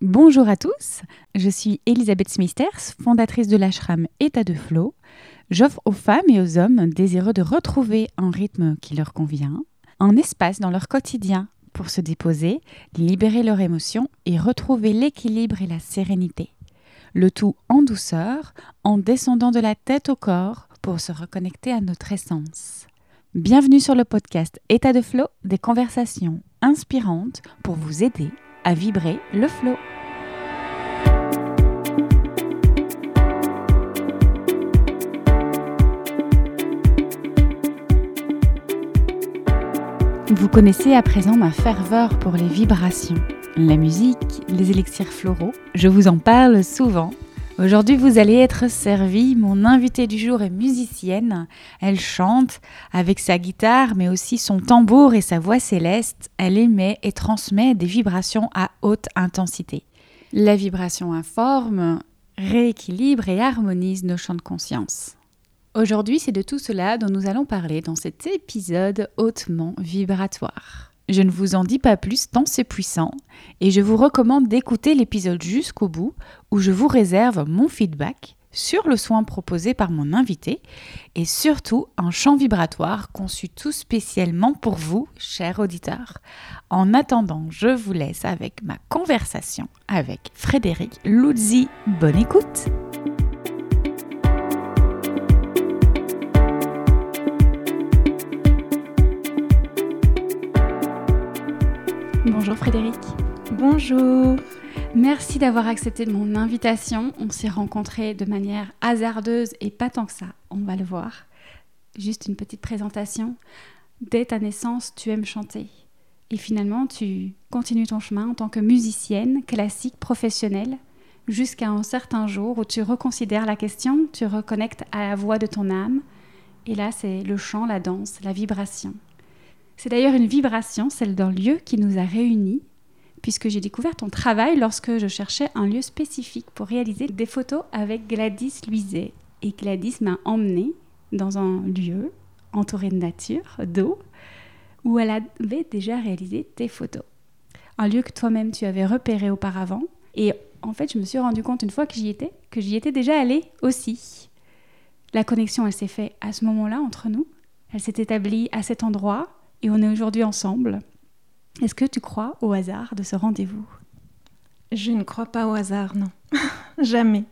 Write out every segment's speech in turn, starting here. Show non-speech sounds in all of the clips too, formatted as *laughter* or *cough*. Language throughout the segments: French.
Bonjour à tous, je suis Elisabeth Smithers, fondatrice de l'ashram État de Flow. J'offre aux femmes et aux hommes désireux de retrouver un rythme qui leur convient, un espace dans leur quotidien pour se déposer, libérer leurs émotions et retrouver l'équilibre et la sérénité. Le tout en douceur, en descendant de la tête au corps pour se reconnecter à notre essence. Bienvenue sur le podcast État de Flow, des conversations inspirantes pour vous aider à vibrer le flow. Vous connaissez à présent ma ferveur pour les vibrations, la musique, les élixirs floraux. Je vous en parle souvent Aujourd'hui, vous allez être servi. Mon invitée du jour est musicienne. Elle chante avec sa guitare, mais aussi son tambour et sa voix céleste. Elle émet et transmet des vibrations à haute intensité. La vibration informe, rééquilibre et harmonise nos champs de conscience. Aujourd'hui, c'est de tout cela dont nous allons parler dans cet épisode hautement vibratoire. Je ne vous en dis pas plus tant c'est puissant et je vous recommande d'écouter l'épisode jusqu'au bout où je vous réserve mon feedback sur le soin proposé par mon invité et surtout un champ vibratoire conçu tout spécialement pour vous, chers auditeurs. En attendant, je vous laisse avec ma conversation avec Frédéric Luzzi. Bonne écoute! Bonjour Frédéric. Bonjour. Merci d'avoir accepté mon invitation. On s'est rencontrés de manière hasardeuse et pas tant que ça, on va le voir. Juste une petite présentation. Dès ta naissance, tu aimes chanter. Et finalement, tu continues ton chemin en tant que musicienne classique professionnelle jusqu'à un certain jour où tu reconsidères la question, tu reconnectes à la voix de ton âme. Et là, c'est le chant, la danse, la vibration. C'est d'ailleurs une vibration, celle d'un lieu qui nous a réunis, puisque j'ai découvert ton travail lorsque je cherchais un lieu spécifique pour réaliser des photos avec Gladys Luiset. Et Gladys m'a emmenée dans un lieu entouré de nature, d'eau, où elle avait déjà réalisé tes photos. Un lieu que toi-même tu avais repéré auparavant. Et en fait, je me suis rendu compte une fois que j'y étais, que j'y étais déjà allée aussi. La connexion, elle s'est faite à ce moment-là entre nous. Elle s'est établie à cet endroit et on est aujourd'hui ensemble. Est-ce que tu crois au hasard de ce rendez-vous? Je ne crois pas au hasard, non. *laughs* Jamais.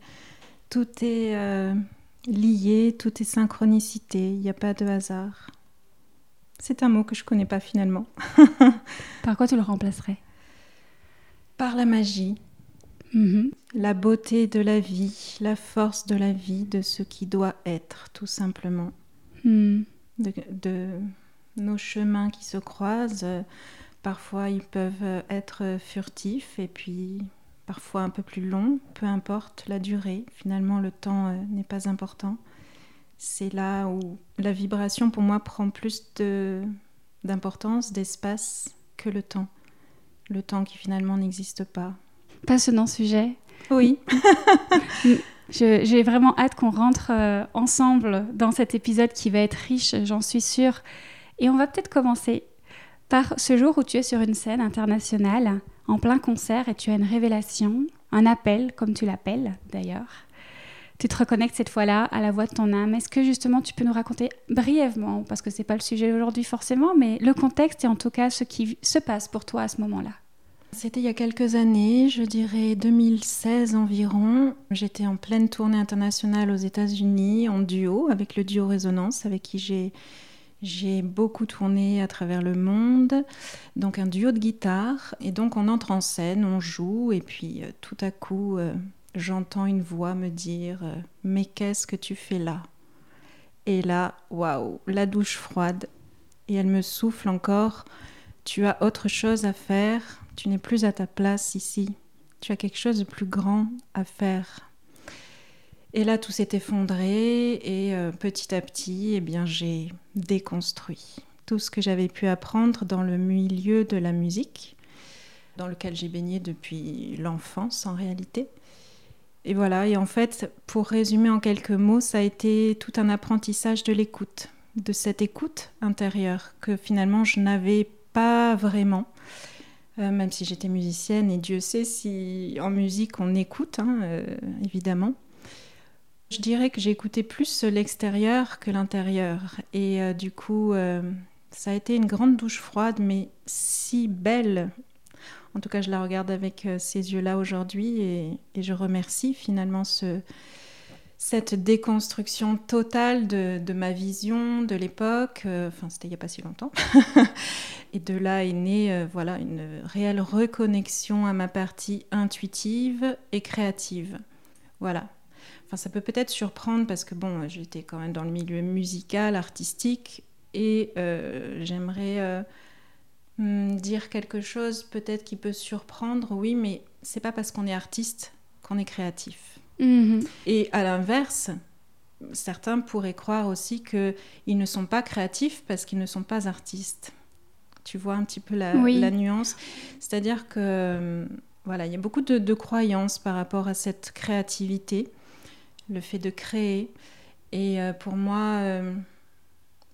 Tout est euh, lié, tout est synchronicité, il n'y a pas de hasard. C'est un mot que je ne connais pas finalement. *laughs* Par quoi tu le remplacerais? Par la magie. Mm-hmm. La beauté de la vie, la force de la vie, de ce qui doit être, tout simplement. Mm. de nos chemins qui se croisent. Euh, parfois, ils peuvent être furtifs et puis parfois un peu plus longs, peu importe la durée. Finalement, le temps euh, n'est pas important. C'est là où la vibration, pour moi, prend plus d'importance, d'espace que le temps. Le temps qui finalement n'existe pas. Passionnant sujet. Oui. *laughs* J'ai vraiment hâte qu'on rentre euh, ensemble dans cet épisode qui va être riche, j'en suis sûre. Et on va peut-être commencer par ce jour où tu es sur une scène internationale, en plein concert, et tu as une révélation, un appel, comme tu l'appelles d'ailleurs. Tu te reconnectes cette fois-là à la voix de ton âme. Est-ce que justement tu peux nous raconter brièvement, parce que ce n'est pas le sujet aujourd'hui forcément, mais le contexte et en tout cas ce qui se passe pour toi à ce moment-là? C'était il y a quelques années, je dirais 2016 environ. J'étais en pleine tournée internationale aux États-Unis en duo avec le duo Résonance avec qui j'ai j'ai beaucoup tourné à travers le monde, donc un duo de guitare, et donc on entre en scène, on joue, et puis euh, tout à coup, euh, j'entends une voix me dire euh, Mais qu'est-ce que tu fais là? Et là, waouh, la douche froide, et elle me souffle encore Tu as autre chose à faire, tu n'es plus à ta place ici, tu as quelque chose de plus grand à faire. Et là, tout s'est effondré et euh, petit à petit, eh bien, j'ai déconstruit tout ce que j'avais pu apprendre dans le milieu de la musique, dans lequel j'ai baigné depuis l'enfance en réalité. Et voilà, et en fait, pour résumer en quelques mots, ça a été tout un apprentissage de l'écoute, de cette écoute intérieure que finalement je n'avais pas vraiment même si j'étais musicienne, et Dieu sait si en musique on écoute, hein, évidemment. Je dirais que j'ai écouté plus l'extérieur que l'intérieur. Et du coup, ça a été une grande douche froide, mais si belle. En tout cas, je la regarde avec ces yeux-là aujourd'hui et, je remercie finalement ce, cette déconstruction totale de, ma vision de l'époque, euh, enfin c'était il n'y a pas si longtemps, *laughs* et de là est née euh, voilà, une réelle reconnexion à ma partie intuitive et créative. Voilà. Enfin, ça peut peut-être surprendre parce que bon, j'étais quand même dans le milieu musical, artistique, et euh, j'aimerais hmm, dire quelque chose peut-être qui peut surprendre, oui, mais c'est pas parce qu'on est artiste qu'on est créatif. Mhm. Et à l'inverse, certains pourraient croire aussi qu'ils ne sont pas créatifs parce qu'ils ne sont pas artistes. Tu vois un petit peu la, nuance? C'est-à-dire que voilà, il y a beaucoup de, croyances par rapport à cette créativité, le fait de créer. Et euh, pour moi, euh,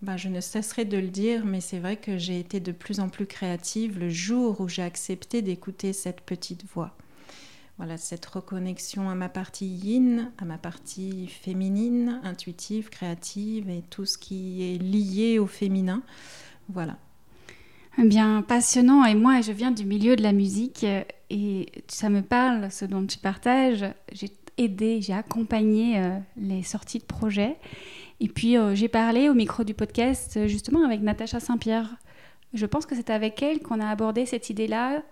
bah, je ne cesserai de le dire, mais c'est vrai que j'ai été de plus en plus créative le jour où j'ai accepté d'écouter cette petite voix voilà, cette reconnexion à ma partie yin, à ma partie féminine, intuitive, créative et tout ce qui est lié au féminin. Voilà. Eh bien, passionnant. Et moi, je viens du milieu de la musique et ça me parle, ce dont tu partages. J'ai aidé, j'ai accompagné euh, les sorties de projets. Et puis, euh, j'ai parlé au micro du podcast justement avec Natacha Saint-Pierre. Je pense que c'est avec elle qu'on a abordé cette idée-là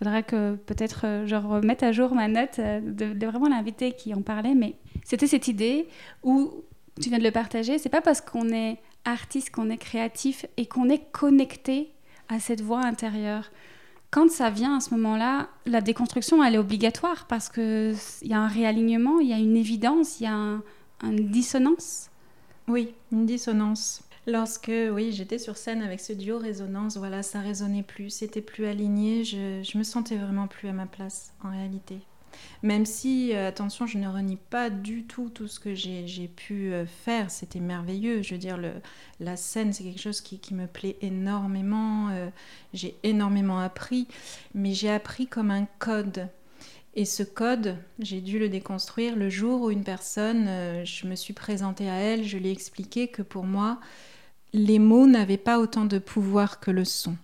faudrait que peut-être euh, je remette à jour ma note euh, de, vraiment l'invité qui en parlait, mais c'était cette idée où tu viens de le partager. C'est pas parce qu'on est artiste qu'on est créatif et qu'on est connecté à cette voix intérieure. Quand ça vient à ce moment-là, la déconstruction, elle est obligatoire parce qu'il y a un réalignement, il y a une évidence, il y a une dissonance. Oui, une dissonance. Lorsque, oui, j'étais sur scène avec ce duo résonance, voilà, ça résonnait plus, c'était plus aligné, je, je me sentais vraiment plus à ma place en réalité. Même si, euh, attention, je ne renie pas du tout tout ce que j'ai pu euh, faire, c'était merveilleux. Je veux dire, la scène, c'est quelque chose qui, qui, me plaît énormément. Euh, j'ai énormément appris, mais j'ai appris comme un code. Et ce code, j'ai dû le déconstruire le jour où une personne, je me suis présentée à elle, je lui ai expliqué que pour moi, les mots n'avaient pas autant de pouvoir que le son.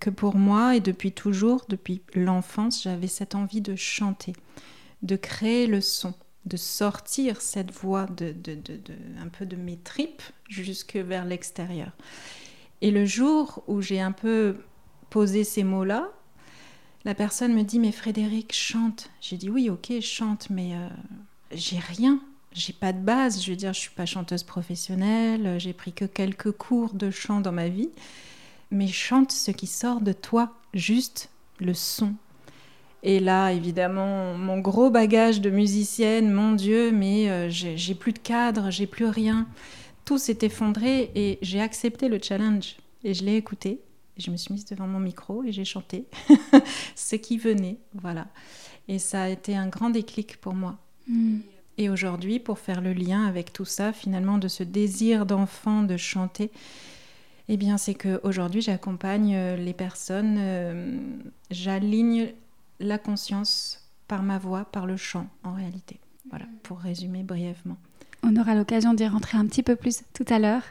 Que pour moi, et depuis toujours, depuis l'enfance, j'avais cette envie de chanter, de créer le son, de sortir cette voix de, un peu de mes tripes jusque vers l'extérieur. Et le jour où j'ai un peu posé ces mots-là, la personne me dit Mais Frédéric, chante. J'ai dit Oui, ok, chante, mais euh, j'ai rien j'ai pas de base, je veux dire, je suis pas chanteuse professionnelle, j'ai pris que quelques cours de chant dans ma vie, mais chante ce qui sort de toi, juste le son. Et là, évidemment, mon gros bagage de musicienne, mon Dieu, mais euh, j'ai plus de cadre, j'ai plus rien. Tout s'est effondré et j'ai accepté le challenge et je l'ai écouté. je me suis mise devant mon micro et j'ai chanté *laughs* ce qui venait, voilà. Et ça a été un grand déclic pour moi. Hmm. Et aujourd'hui, pour faire le lien avec tout ça, finalement, de ce désir d'enfant de chanter, eh bien, c'est qu'aujourd'hui, j'accompagne euh, les personnes, euh, j'aligne la conscience par ma voix, par le chant, en réalité. Voilà, pour résumer brièvement. On aura l'occasion d'y rentrer un petit peu plus tout à l'heure.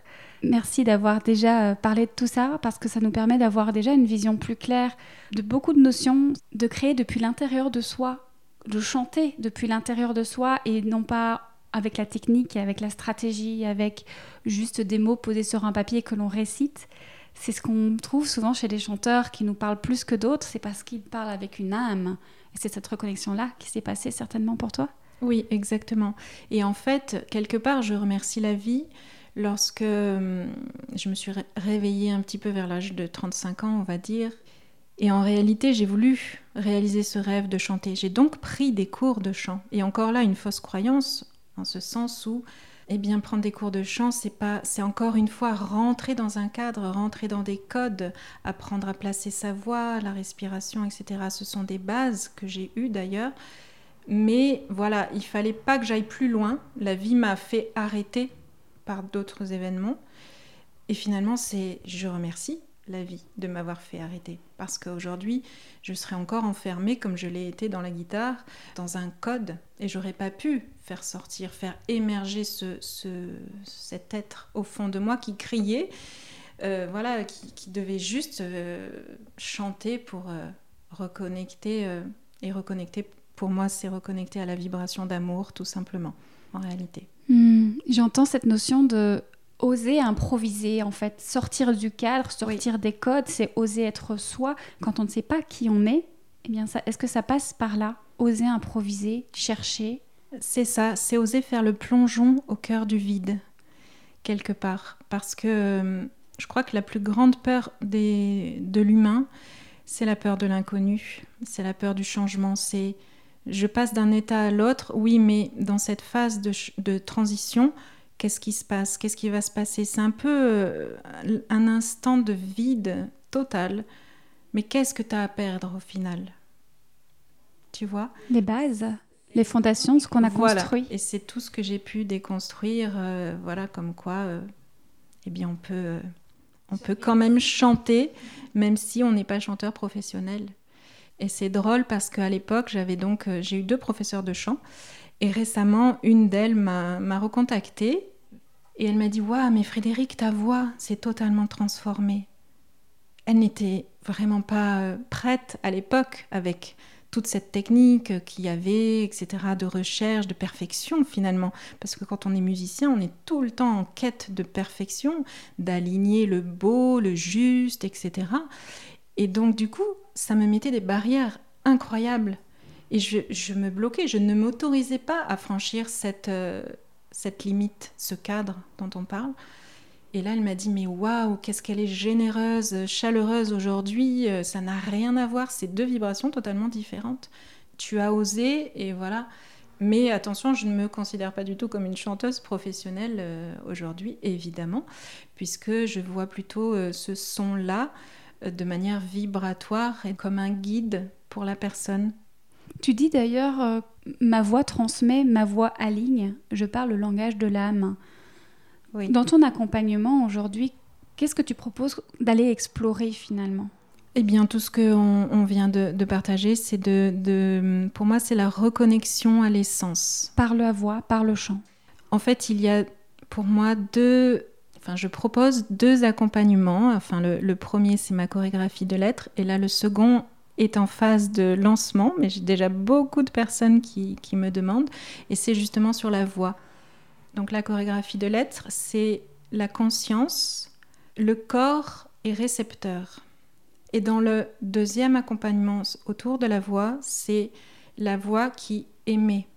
Merci d'avoir déjà euh, parlé de tout ça parce que ça nous permet d'avoir déjà une vision plus claire de beaucoup de notions, de créer depuis l'intérieur de soi de chanter depuis l'intérieur de soi et non pas avec la technique, avec la stratégie, avec juste des mots posés sur un papier que l'on récite. C'est ce qu'on trouve souvent chez les chanteurs qui nous parlent plus que d'autres, c'est parce qu'ils parlent avec une âme. C'est cette reconnexion-là qui s'est passée certainement pour toi Oui, exactement. Et en fait, quelque part, je remercie la vie lorsque hum, je me suis réveillée un petit peu vers l'âge de 35 ans, on va dire, et en réalité, j'ai voulu réaliser ce rêve de chanter. J'ai donc pris des cours de chant. Et encore là, une fausse croyance, en ce sens où, eh bien, prendre des cours de chant, c'est pas, c'est encore une fois rentrer dans un cadre, rentrer dans des codes, apprendre à placer sa voix, la respiration, etc. Ce sont des bases que j'ai eues d'ailleurs. Mais voilà, il fallait pas que j'aille plus loin. La vie m'a fait arrêter par d'autres événements. Et finalement, c'est, je remercie la vie de m'avoir fait arrêter. Parce qu'aujourd'hui, je serais encore enfermée, comme je l'ai été dans la guitare, dans un code. Et j'aurais pas pu faire sortir, faire émerger ce, cet être au fond de moi qui criait, euh, voilà, qui, devait juste euh, chanter pour euh, reconnecter. et reconnecter, pour moi, c'est reconnecter à la vibration d'amour, tout simplement, en réalité. Hmm, j'entends cette notion de oser improviser, en fait, sortir du cadre, sortir des codes, c'est oser être soi quand on ne sait pas qui on est. Eh bien, est-ce que ça passe par là? Oser improviser, chercher? C'est ça, c'est oser faire le plongeon au cœur du vide, quelque part. Parce que euh, je crois que la plus grande peur des, de l'humain, c'est la peur de l'inconnu, c'est la peur du changement, c'est je passe d'un état à l'autre, oui, mais dans cette phase de, de transition, qu'est-ce qui se passe, qu'est-ce qui va se passer. C'est un peu euh, un instant de vide total. Mais qu'est-ce que tu as à perdre au final? Tu vois? Les bases, les fondations, ce qu'on a voilà. construit. Et c'est tout ce que j'ai pu déconstruire. Euh, voilà, comme quoi, euh, eh bien, on peut, on peut quand même chanter, même si on n'est pas chanteur professionnel. Et c'est drôle parce qu'à l'époque, j'avais donc, j'ai eu deux professeurs de chant. Et récemment, une d'elles m'a recontactée et elle m'a dit Waouh, mais Frédéric, ta voix s'est totalement transformée. Elle n'était vraiment pas euh, prête à l'époque avec toute cette technique qu'il y avait, etc., de recherche, de perfection finalement. Parce que quand on est musicien, on est tout le temps en quête de perfection, d'aligner le beau, le juste, etc. Et donc du coup, ça me mettait des barrières incroyables et je, me bloquais, je ne m'autorisais pas à franchir cette, euh, cette limite, ce cadre dont on parle. Et là, elle m'a dit, mais waouh, qu'est-ce qu'elle est généreuse, chaleureuse aujourd'hui, euh, ça n'a rien à voir, c'est deux vibrations totalement différentes. Tu as osé, et voilà. Mais attention, je ne me considère pas du tout comme une chanteuse professionnelle euh, aujourd'hui, évidemment, puisque je vois plutôt ce son-là de manière vibratoire et comme un guide pour la personne tu dis d'ailleurs, euh, ma voix transmet, ma voix aligne, je parle le langage de l'âme. Dans ton accompagnement aujourd'hui, qu'est-ce que tu proposes d'aller explorer finalement? Eh bien, tout ce qu'on on vient de, partager, c'est de, pour moi, c'est la reconnexion à l'essence. Par la voix, par le chant. En fait, il y a pour moi deux, enfin, je propose deux accompagnements. Enfin, le, le premier, c'est ma chorégraphie de lettres, et là, le second, est en phase de lancement, mais j'ai déjà beaucoup de personnes qui, qui me demandent, et c'est justement sur la voix. Donc la chorégraphie de l'être, c'est la conscience, le corps est récepteur. Et dans le deuxième accompagnement autour de la voix, c'est la voix qui émet.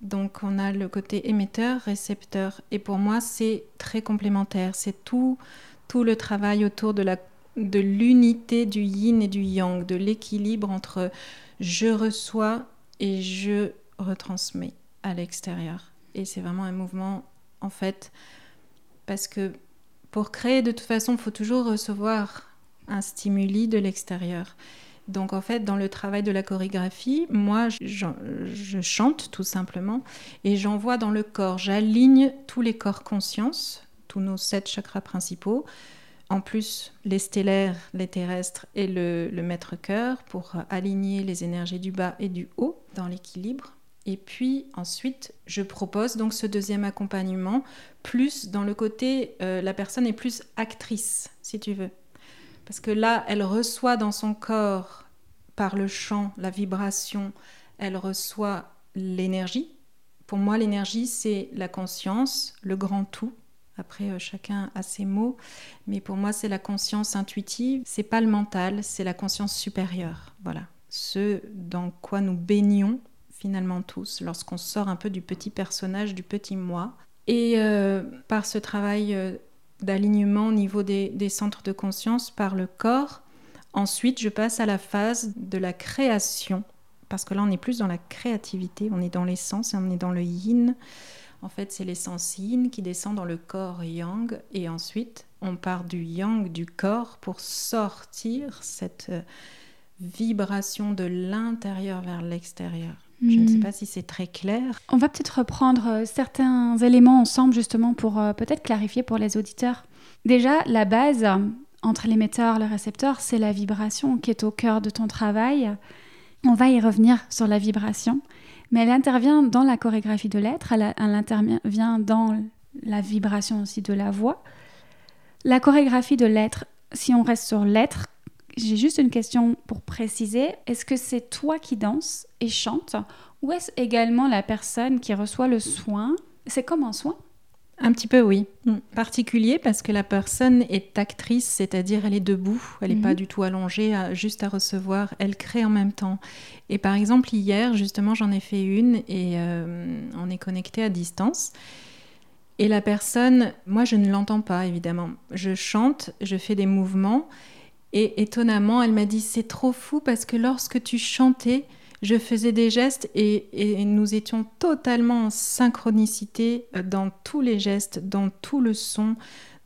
Donc on a le côté émetteur, récepteur. Et pour moi, c'est très complémentaire. C'est tout, tout le travail autour de la de l'unité du yin et du yang, de l'équilibre entre je reçois et je retransmets à l'extérieur. Et c'est vraiment un mouvement, en fait, parce que pour créer, de toute façon, il faut toujours recevoir un stimuli de l'extérieur. Donc en fait, dans le travail de la chorégraphie, moi, je, chante tout simplement et j'envoie dans le corps, j'aligne tous les corps conscience, tous nos sept chakras principaux, en plus les stellaires, les terrestres et le, maître-cœur pour aligner les énergies du bas et du haut dans l'équilibre. Et puis ensuite, je propose donc ce deuxième accompagnement, plus dans le côté, euh, la personne est plus actrice, si tu veux. Parce que là, elle reçoit dans son corps, par le chant, la vibration, elle reçoit l'énergie. Pour moi, l'énergie, c'est la conscience, le grand tout, après, euh, chacun a ses mots, mais pour moi, c'est la conscience intuitive. C'est pas le mental, c'est la conscience supérieure. Voilà, ce dans quoi nous baignons finalement tous lorsqu'on sort un peu du petit personnage, du petit moi. Et euh, par ce travail euh, d'alignement au niveau des, des, centres de conscience par le corps, ensuite je passe à la phase de la création, parce que là on est plus dans la créativité, on est dans l'essence et on est dans le yin. En fait, c'est l'essence yin qui descend dans le corps yang et ensuite on part du yang du corps pour sortir cette euh, vibration de l'intérieur vers l'extérieur. Je ne sais hmm. pas si c'est très clair. On va peut-être reprendre euh, certains éléments ensemble justement pour euh, peut-être clarifier pour les auditeurs. Déjà, la base, entre l'émetteur et le récepteur, c'est la vibration qui est au cœur de ton travail. On va y revenir sur la vibration, mais elle intervient dans la chorégraphie de l'être, elle, intervient dans la vibration aussi de la voix. La chorégraphie de l'être, si on reste sur l'être, j'ai juste une question pour préciser. Est-ce que c'est toi qui danses et chante ou est-ce également la personne qui reçoit le soin? C'est comme un soin? Un petit peu, oui. Mm. Particulier parce que la personne est actrice, c'est-à-dire elle est debout, elle n'est pas mhm. du tout allongée, juste à recevoir, elle crée en même temps. Et par exemple, hier, justement, j'en ai fait une et euh, on est connecté à distance. Et la personne, moi je ne l'entends pas évidemment. Je chante, je fais des mouvements et étonnamment, elle m'a dit c'est trop fou parce que lorsque tu chantais, je faisais des gestes et, nous étions totalement en synchronicité euh, dans tous les gestes, dans tout le son,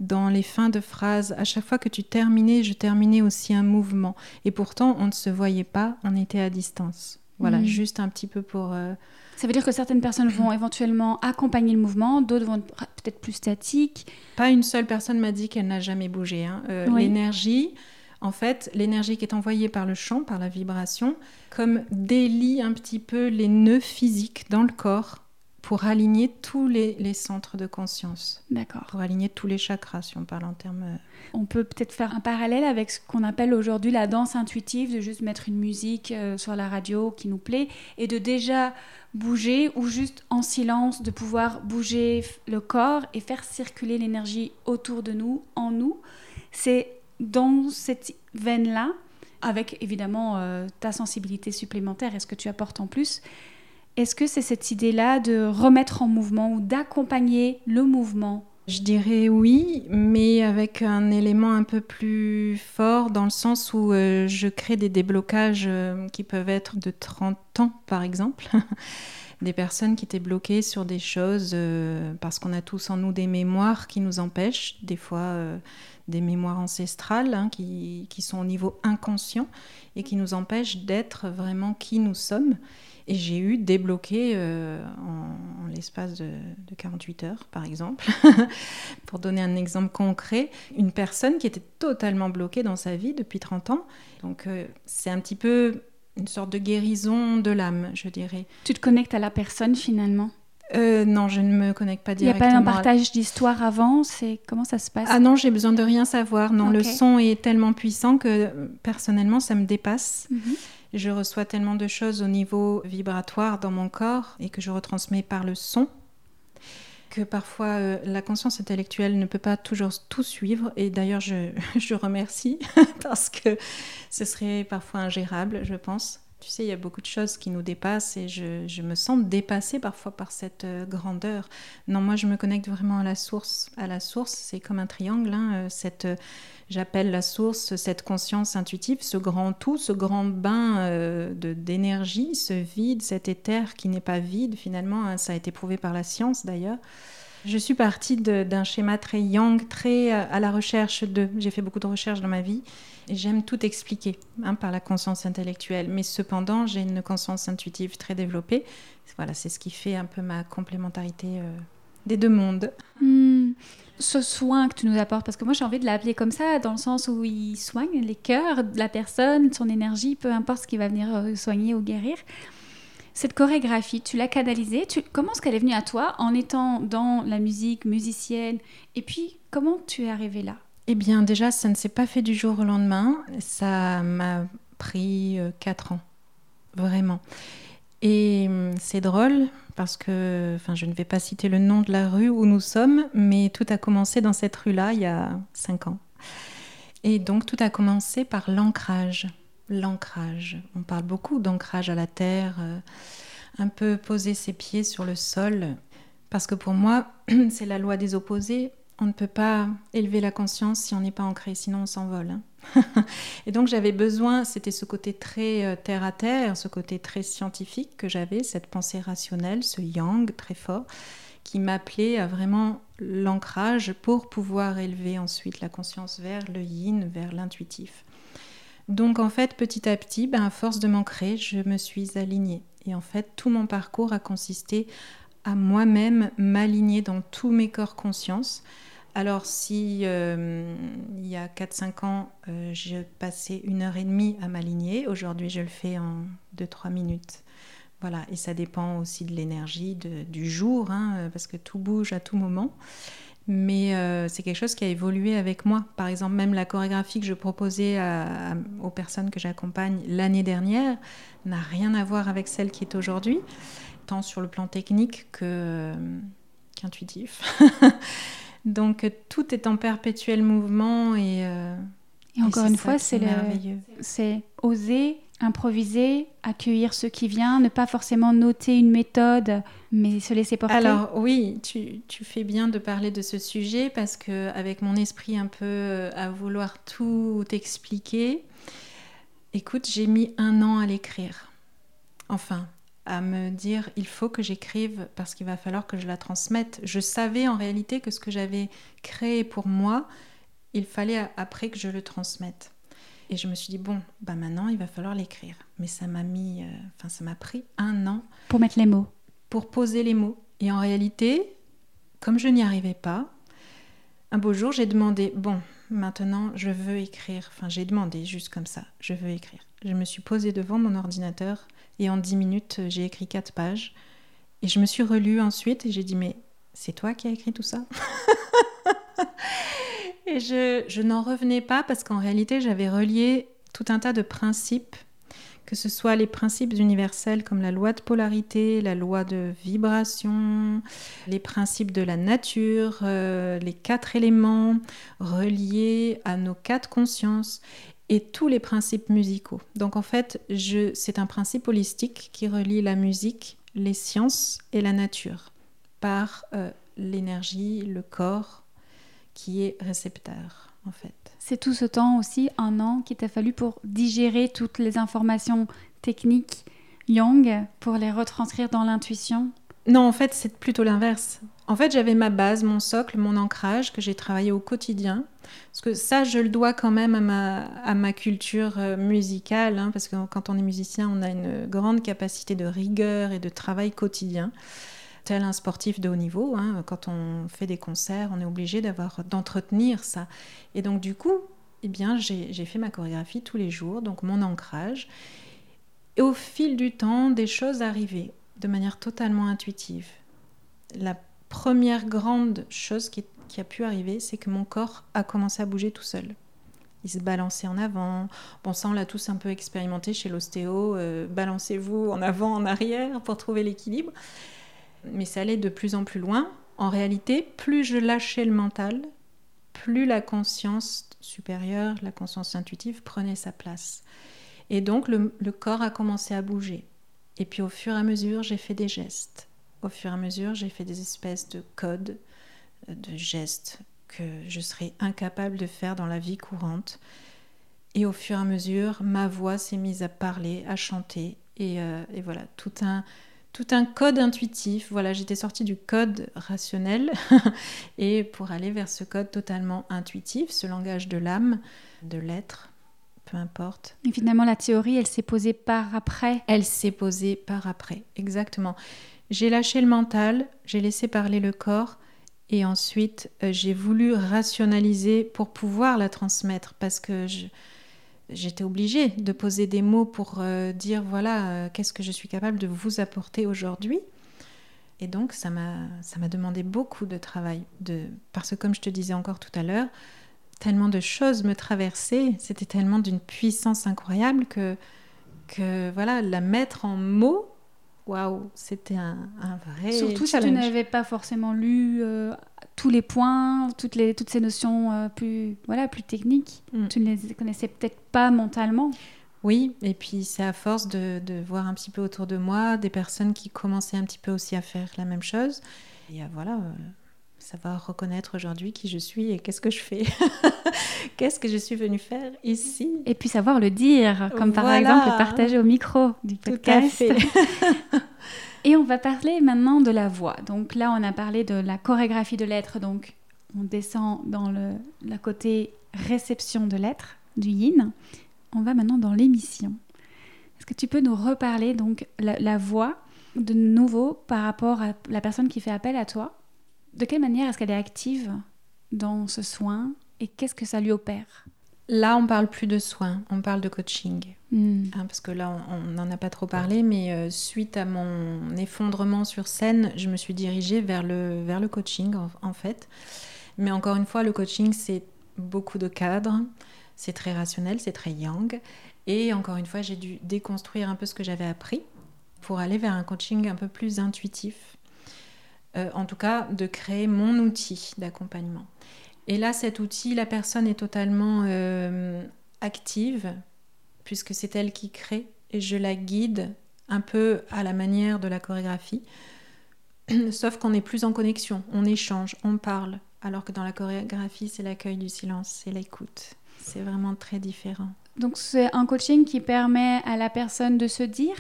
dans les fins de phrases. À chaque fois que tu terminais, je terminais aussi un mouvement. Et pourtant, on ne se voyait pas, on était à distance. Voilà, mm. juste un petit peu pour... Euh, Ça veut dire que certaines personnes vont éventuellement accompagner le mouvement, d'autres vont être peut-être plus statiques. Pas une seule personne m'a dit qu'elle n'a jamais bougé. Hein. Euh, l'énergie, en fait, l'énergie qui est envoyée par le chant, par la vibration, comme délie un petit peu les nœuds physiques dans le corps pour aligner tous les, centres de conscience. D'accord. Pour aligner tous les chakras, si on parle en termes. Euh, on peut peut-être faire un parallèle avec ce qu'on appelle aujourd'hui la danse intuitive, de juste mettre une musique euh, sur la radio qui nous plaît et de déjà bouger ou juste en silence, de pouvoir bouger le corps et faire circuler l'énergie autour de nous, en nous. C'est dans cette veine-là, avec évidemment euh, ta sensibilité supplémentaire et ce que tu apportes en plus, est-ce que c'est cette idée-là de remettre en mouvement ou d'accompagner le mouvement? Je dirais oui, mais avec un élément un peu plus fort dans le sens où euh, je crée des déblocages euh, qui peuvent être de 30 ans par exemple. *laughs* des personnes qui étaient bloquées sur des choses parce qu'on a tous en nous des mémoires qui nous empêchent des fois des mémoires ancestrales hein, qui, sont au niveau inconscient et qui nous empêchent d'être vraiment qui nous sommes. Et j'ai eu débloqué euh, en, l'espace de, 48 heures, par exemple, *laughs* pour donner un exemple concret, une personne qui était totalement bloquée dans sa vie depuis 30 ans. Donc euh, c'est un petit peu une sorte de guérison de l'âme, je dirais. Tu te connectes à la personne finalement? Euh, non, je ne me connecte pas directement. Il n'y a pas un partage d'histoire avant? C'est comment ça se passe? Ah non, j'ai besoin de rien savoir. Non, le son est tellement puissant que personnellement, ça me dépasse. Mhm. Je reçois tellement de choses au niveau vibratoire dans mon corps et que je retransmets par le son que parfois euh, la conscience intellectuelle ne peut pas toujours tout suivre. Et d'ailleurs, je, *laughs* je remercie *laughs* parce que ce serait parfois ingérable, je pense. Tu sais, il y a beaucoup de choses qui nous dépassent et je, me sens dépassée parfois par cette euh, grandeur. Non, moi, je me connecte vraiment à la source. À la source, c'est comme un triangle. Hein, euh, cette, euh, j'appelle la source cette conscience intuitive, ce grand tout, ce grand bain de, d'énergie, ce vide, cet éther qui n'est pas vide finalement. Hein, ça a été prouvé par la science d'ailleurs. Je suis partie d'un schéma très yang, très à la recherche de. J'ai fait beaucoup de recherches dans ma vie J'aime tout expliquer hein, par la conscience intellectuelle, mais cependant, j'ai une conscience intuitive très développée. Voilà, c'est ce qui fait un peu ma complémentarité euh, des deux mondes. Hmm. Ce soin que tu nous apportes, parce que moi j'ai envie de l'appeler comme ça, dans le sens où il soigne les cœurs de la personne, son énergie, peu importe ce qui va venir euh, soigner ou guérir. Cette chorégraphie, tu l'as canalisée. Tu... Comment est-ce qu'elle est venue à toi en étant dans la musique, musicienne Et puis, comment tu es arrivée là eh bien, déjà, ça ne s'est pas fait du jour au lendemain. Ça m'a pris euh, quatre ans, vraiment. Et hum, c'est drôle parce que, enfin, je ne vais pas citer le nom de la rue où nous sommes, mais tout a commencé dans cette rue-là il y a cinq ans. Et donc, tout a commencé par l'ancrage. L'ancrage. On parle beaucoup d'ancrage à la terre, euh, un peu poser ses pieds sur le sol. Parce que pour moi, *clears throat* c'est la loi des opposés on ne peut pas élever la conscience si on n'est pas ancré, sinon on s'envole. Hein. *laughs* et donc j'avais besoin, c'était ce côté très euh, terre à terre, ce côté très scientifique que j'avais, cette pensée rationnelle, ce yang très fort, qui m'appelait à vraiment l'ancrage pour pouvoir élever ensuite la conscience vers le yin, vers l'intuitif. Donc en fait, petit à petit, ben, à force de m'ancrer, je me suis alignée. Et en fait, tout mon parcours a consisté à moi-même m'aligner dans tous mes corps conscience Alors, si euh, il y a 4-5 ans, euh, je passais une heure et demie à m'aligner, aujourd'hui je le fais en 2-3 minutes. Voilà, et ça dépend aussi de l'énergie du jour, hein, parce que tout bouge à tout moment. Mais euh, c'est quelque chose qui a évolué avec moi. Par exemple, même la chorégraphie que je proposais aux personnes que j'accompagne l'année dernière n'a rien à voir avec celle qui est aujourd'hui, tant sur le plan technique que, qu'intuitif. *laughs* Donc tout est en perpétuel mouvement et, euh, et encore une fois, c'est merveilleux. C'est oser improviser, accueillir ce qui vient, ne pas forcément noter une méthode, mais se laisser porter. Alors oui, tu, fais bien de parler de ce sujet parce que avec mon esprit un peu euh, à vouloir tout expliquer, écoute, j'ai mis un an à l'écrire. Enfin, à me dire il faut que j'écrive parce qu'il va falloir que je la transmette. Je savais en réalité que ce que j'avais créé pour moi, il fallait après que je le transmette. Et je me suis dit, bon, bah maintenant, il va falloir l'écrire. Mais ça m'a mis, euh, enfin, ça m'a pris un an. Pour mettre les mots. Pour poser les mots. Et en réalité, comme je n'y arrivais pas, un beau jour, j'ai demandé, bon, maintenant, je veux écrire. Enfin, j'ai demandé juste comme ça, je veux écrire. Je me suis posée devant mon ordinateur et en dix minutes, j'ai écrit quatre pages. Et je me suis relue ensuite et j'ai dit, mais c'est toi qui as écrit tout ça? *laughs* Et je, n'en revenais pas parce qu'en réalité, j'avais relié tout un tas de principes, que ce soit les principes universels comme la loi de polarité, la loi de vibration, les principes de la nature, euh, les quatre éléments reliés à nos quatre consciences et tous les principes musicaux. Donc en fait, c'est un principe holistique qui relie la musique, les sciences et la nature par euh, l'énergie, le corps qui est récepteur, en fait. C'est tout ce temps aussi, un an, qui t'a fallu pour digérer toutes les informations techniques Yang, pour les retranscrire dans l'intuition? Non, en fait, c'est plutôt l'inverse. En fait, j'avais ma base, mon socle, mon ancrage que j'ai travaillé au quotidien. Parce que ça, je le dois quand même à ma, à ma culture euh, musicale, hein, parce que quand on est musicien, on a une grande capacité de rigueur et de travail quotidien tel un sportif de haut niveau. Hein, quand on fait des concerts, on est obligé d'avoir d'entretenir ça. Et donc du coup, eh bien, j'ai fait ma chorégraphie tous les jours, donc mon ancrage. Et au fil du temps, des choses arrivaient de manière totalement intuitive. La première grande chose qui, a pu arriver, c'est que mon corps a commencé à bouger tout seul. Il se balançait en avant. Bon, ça, on l'a tous un peu expérimenté chez l'ostéo. Euh, balancez-vous en avant, en arrière pour trouver l'équilibre mais ça allait de plus en plus loin. En réalité, plus je lâchais le mental, plus la conscience supérieure, la conscience intuitive prenait sa place. Et donc le, corps a commencé à bouger. Et puis au fur et à mesure, j'ai fait des gestes. Au fur et à mesure, j'ai fait des espèces de codes, euh, de gestes que je serais incapable de faire dans la vie courante. Et au fur et à mesure, ma voix s'est mise à parler, à chanter. Et, euh, et voilà, tout un, tout un code intuitif. Voilà, j'étais sortie du code rationnel *laughs* et pour aller vers ce code totalement intuitif, ce langage de l'âme, de l'être, peu importe. Et finalement, la théorie, elle s'est posée par après. Elle s'est posée par après, exactement. J'ai lâché le mental, j'ai laissé parler le corps et ensuite euh, j'ai voulu rationaliser pour pouvoir la transmettre parce que je, j'étais obligée de poser des mots pour euh, dire voilà euh, qu'est-ce que je suis capable de vous apporter aujourd'hui. Et donc ça m'a ça m'a demandé beaucoup de travail de parce que comme je te disais encore tout à l'heure, tellement de choses me traversaient, c'était tellement d'une puissance incroyable que que voilà la mettre en mots waouh, c'était un, un, vrai. Surtout si tu n'avais pas forcément lu euh, tous les points, toutes, les, toutes ces notions euh, plus, voilà, plus techniques. Mm. Tu ne les connaissais peut-être pas mentalement. Oui, et puis c'est à force de, de, voir un petit peu autour de moi des personnes qui commençaient un petit peu aussi à faire la même chose. Et euh, voilà, savoir reconnaître aujourd'hui qui je suis et qu'est-ce que je fais. *laughs* qu'est-ce que je suis venue faire ici. Et puis savoir le dire, comme par exemple partager au micro du podcast. *laughs* et on va parler maintenant de la voix. Donc là, on a parlé de la chorégraphie de l'être. Donc on descend dans le côté réception de l'être, du yin. On va maintenant dans l'émission. Est-ce que tu peux nous reparler donc la voix de nouveau par rapport à la personne qui fait appel à toi? De quelle manière est-ce qu'elle est active dans ce soin et qu'est-ce que ça lui opère? Là, on parle plus de soins, on parle de coaching. Hmm. Hein, parce que là, on n'en a pas trop parlé, mais euh, suite à mon effondrement sur scène, je me suis dirigée vers le, vers le coaching, en, fait. Mais encore une fois, le coaching, c'est beaucoup de cadres, c'est très rationnel, c'est très yang. Et encore une fois, j'ai dû déconstruire un peu ce que j'avais appris pour aller vers un coaching un peu plus intuitif. Euh, en tout cas, de créer mon outil d'accompagnement. Et là, cet outil, la personne est totalement euh, active, puisque c'est elle qui crée, et je la guide un peu à la manière de la chorégraphie. *clears throat* Sauf qu'on est plus en connexion, on échange, on parle, alors que dans la chorégraphie, c'est l'accueil du silence, c'est l'écoute. C'est vraiment très différent. Donc c'est un coaching qui permet à la personne de se dire,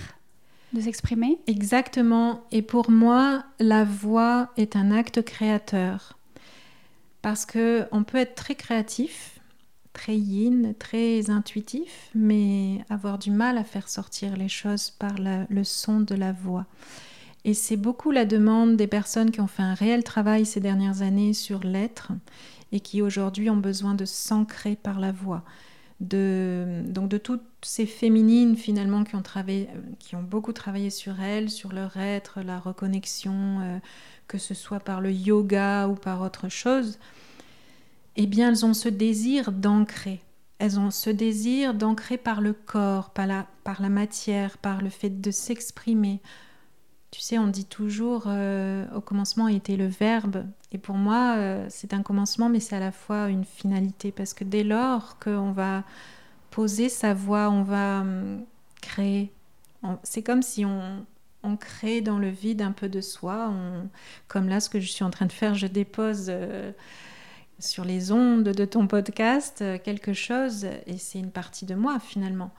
de s'exprimer? Exactement. Et pour moi, la voix est un acte créateur parce que on peut être très créatif, très yin, très intuitif, mais avoir du mal à faire sortir les choses par le son de la voix. Et c'est beaucoup la demande des personnes qui ont fait un réel travail ces dernières années sur l'être et qui aujourd'hui ont besoin de s'ancrer par la voix. De, donc de toutes ces féminines finalement qui ont, beaucoup travaillé sur elles, sur leur être, la reconnexion, euh, que ce soit par le yoga ou par autre chose, eh bien elles ont ce désir d'ancrer. Elles ont ce désir d'ancrer par le corps, par la, par la matière, par le fait de s'exprimer. Tu sais, on dit toujours euh, au commencement était le verbe. Et pour moi, euh, c'est un commencement, mais c'est à la fois une finalité. Parce que dès lors qu'on va poser sa voix, on va hum, créer. C'est comme si on, on crée dans le vide un peu de soi. comme là, ce que je suis en train de faire, je dépose euh, sur les ondes de ton podcast euh, quelque chose et c'est une partie de moi finalement.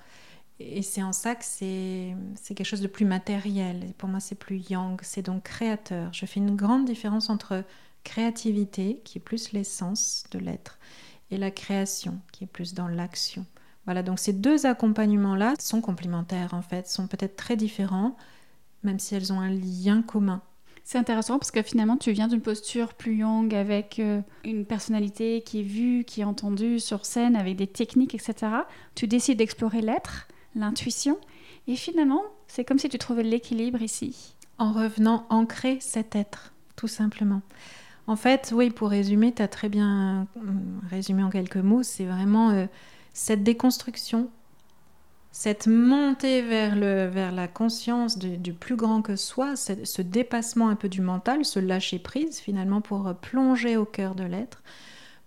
Et c'est en ça que c'est quelque chose de plus matériel. pour moi, c'est plus yang, c'est donc créateur. Je fais une grande différence entre créativité, qui est plus l'essence de l'être, et la création, qui est plus dans l'action. Voilà, donc ces deux accompagnements-là sont complémentaires en fait, sont peut-être très différents, même si elles ont un lien commun. C'est intéressant parce que finalement, tu viens d'une posture plus young avec euh, une personnalité qui est vue, qui est entendue sur scène avec des techniques, etc. Tu décides d'explorer l'être, l'intuition, et finalement, c'est comme si tu trouvais l'équilibre ici. En revenant ancrer cet être, tout simplement. En fait, oui, pour résumer, tu as très bien euh, résumé en quelques mots, c'est vraiment euh, cette déconstruction cette montée vers, le, la conscience du, plus grand que soi, ce dépassement un peu du mental, ce lâcher prise finalement pour euh, plonger au cœur de l'être,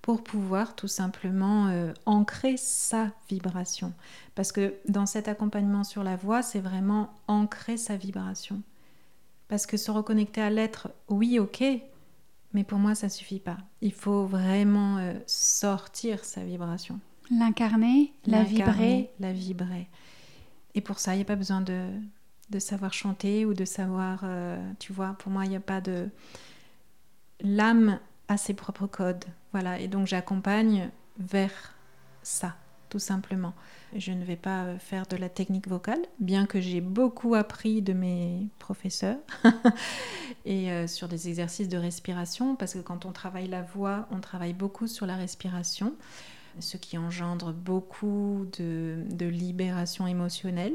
pour pouvoir tout simplement euh, ancrer sa vibration. Parce que dans cet accompagnement sur la voix, c'est vraiment ancrer sa vibration. Parce que se reconnecter à l'être, oui, ok, mais pour moi, ça suffit pas. Il faut vraiment euh, sortir sa vibration. L'incarner, la vibrer. La vibrer. Et pour ça, il n'y a pas besoin de, de, savoir chanter ou de savoir, euh, tu vois, pour moi, il n'y a pas de... L'âme a ses propres codes. Voilà, et donc j'accompagne vers ça, tout simplement. Je ne vais pas euh, faire de la technique vocale, bien que j'ai beaucoup appris de mes professeurs *laughs* et euh, sur des exercices de respiration, parce que quand on travaille la voix, on travaille beaucoup sur la respiration ce qui engendre beaucoup de, libération émotionnelle.